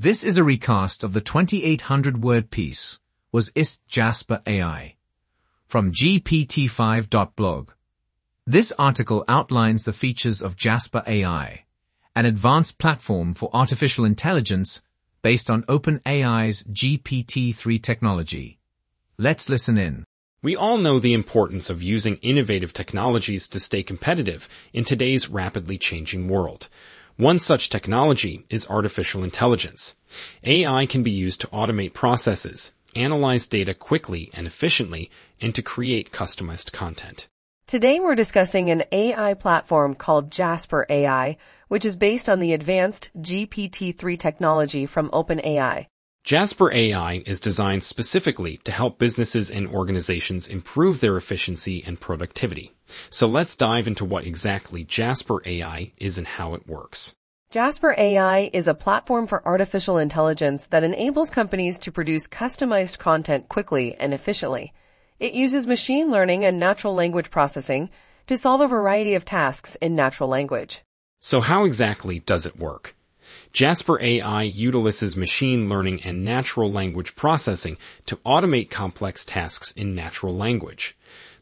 This is a recast of the 2800 word piece, Was ist Jasper AI? From GPT5.blog. This article outlines the features of Jasper AI, an advanced platform for artificial intelligence based on OpenAI's GPT-3 technology. Let's listen in. We all know the importance of using innovative technologies to stay competitive in today's rapidly changing world. One such technology is artificial intelligence. AI can be used to automate processes, analyze data quickly and efficiently, and to create customized content. Today we're discussing an AI platform called Jasper AI, which is based on the advanced GPT-3 technology from OpenAI. Jasper AI is designed specifically to help businesses and organizations improve their efficiency and productivity. So let's dive into what exactly Jasper AI is and how it works. Jasper AI is a platform for artificial intelligence that enables companies to produce customized content quickly and efficiently. It uses machine learning and natural language processing to solve a variety of tasks in natural language. So how exactly does it work? Jasper AI utilizes machine learning and natural language processing to automate complex tasks in natural language.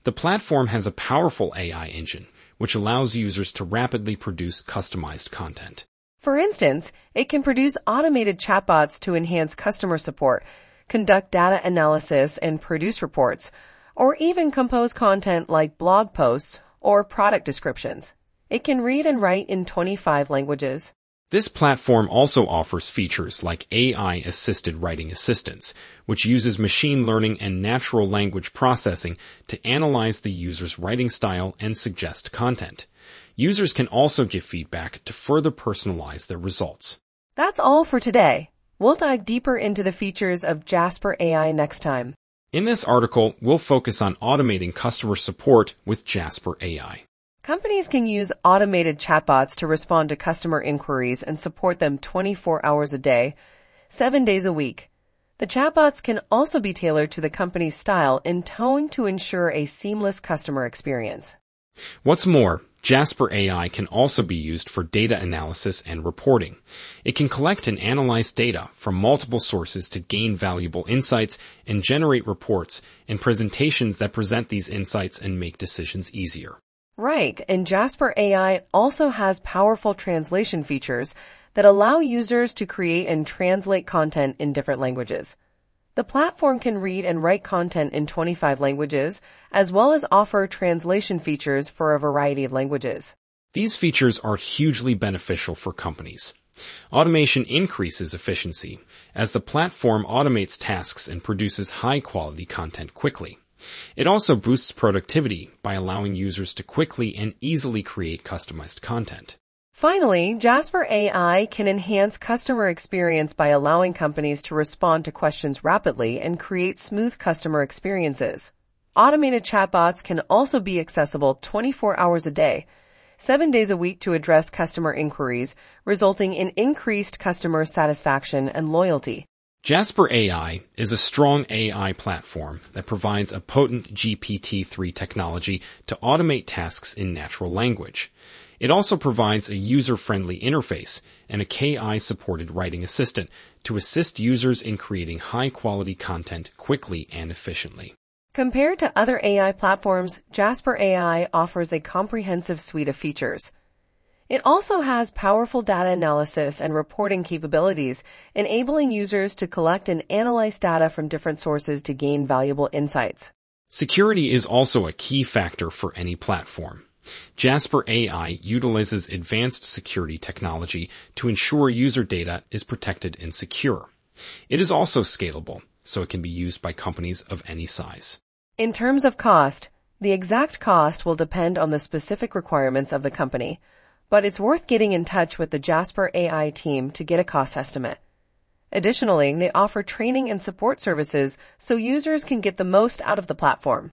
The platform has a powerful AI engine, which allows users to rapidly produce customized content. For instance, it can produce automated chatbots to enhance customer support, conduct data analysis and produce reports, or even compose content like blog posts or product descriptions. It can read and write in 25 languages. This platform also offers features like AI-assisted writing assistance, which uses machine learning and natural language processing to analyze the user's writing style and suggest content. Users can also give feedback to further personalize their results. That's all for today. We'll dive deeper into the features of Jasper AI next time. In this article, we'll focus on automating customer support with Jasper AI. Companies can use automated chatbots to respond to customer inquiries and support them 24 hours a day, 7 days a week. The chatbots can also be tailored to the company's style and tone to ensure a seamless customer experience. What's more, Jasper AI can also be used for data analysis and reporting. It can collect and analyze data from multiple sources to gain valuable insights and generate reports and presentations that present these insights and make decisions easier. Right, and Jasper AI also has powerful translation features that allow users to create and translate content in different languages. The platform can read and write content in 25 languages, as well as offer translation features for a variety of languages. These features are hugely beneficial for companies. Automation increases efficiency as the platform automates tasks and produces high quality content quickly. It also boosts productivity by allowing users to quickly and easily create customized content. Finally, Jasper AI can enhance customer experience by allowing companies to respond to questions rapidly and create smooth customer experiences. Automated chatbots can also be accessible 24 hours a day, seven days a week to address customer inquiries, resulting in increased customer satisfaction and loyalty. Jasper AI is a strong AI platform that provides a potent GPT-3 technology to automate tasks in natural language. It also provides a user-friendly interface and a KI-supported writing assistant to assist users in creating high-quality content quickly and efficiently. Compared to other AI platforms, Jasper AI offers a comprehensive suite of features. It also has powerful data analysis and reporting capabilities, enabling users to collect and analyze data from different sources to gain valuable insights. Security is also a key factor for any platform. Jasper AI utilizes advanced security technology to ensure user data is protected and secure. It is also scalable, so it can be used by companies of any size. In terms of cost, the exact cost will depend on the specific requirements of the company but it's worth getting in touch with the Jasper AI team to get a cost estimate. Additionally, they offer training and support services so users can get the most out of the platform.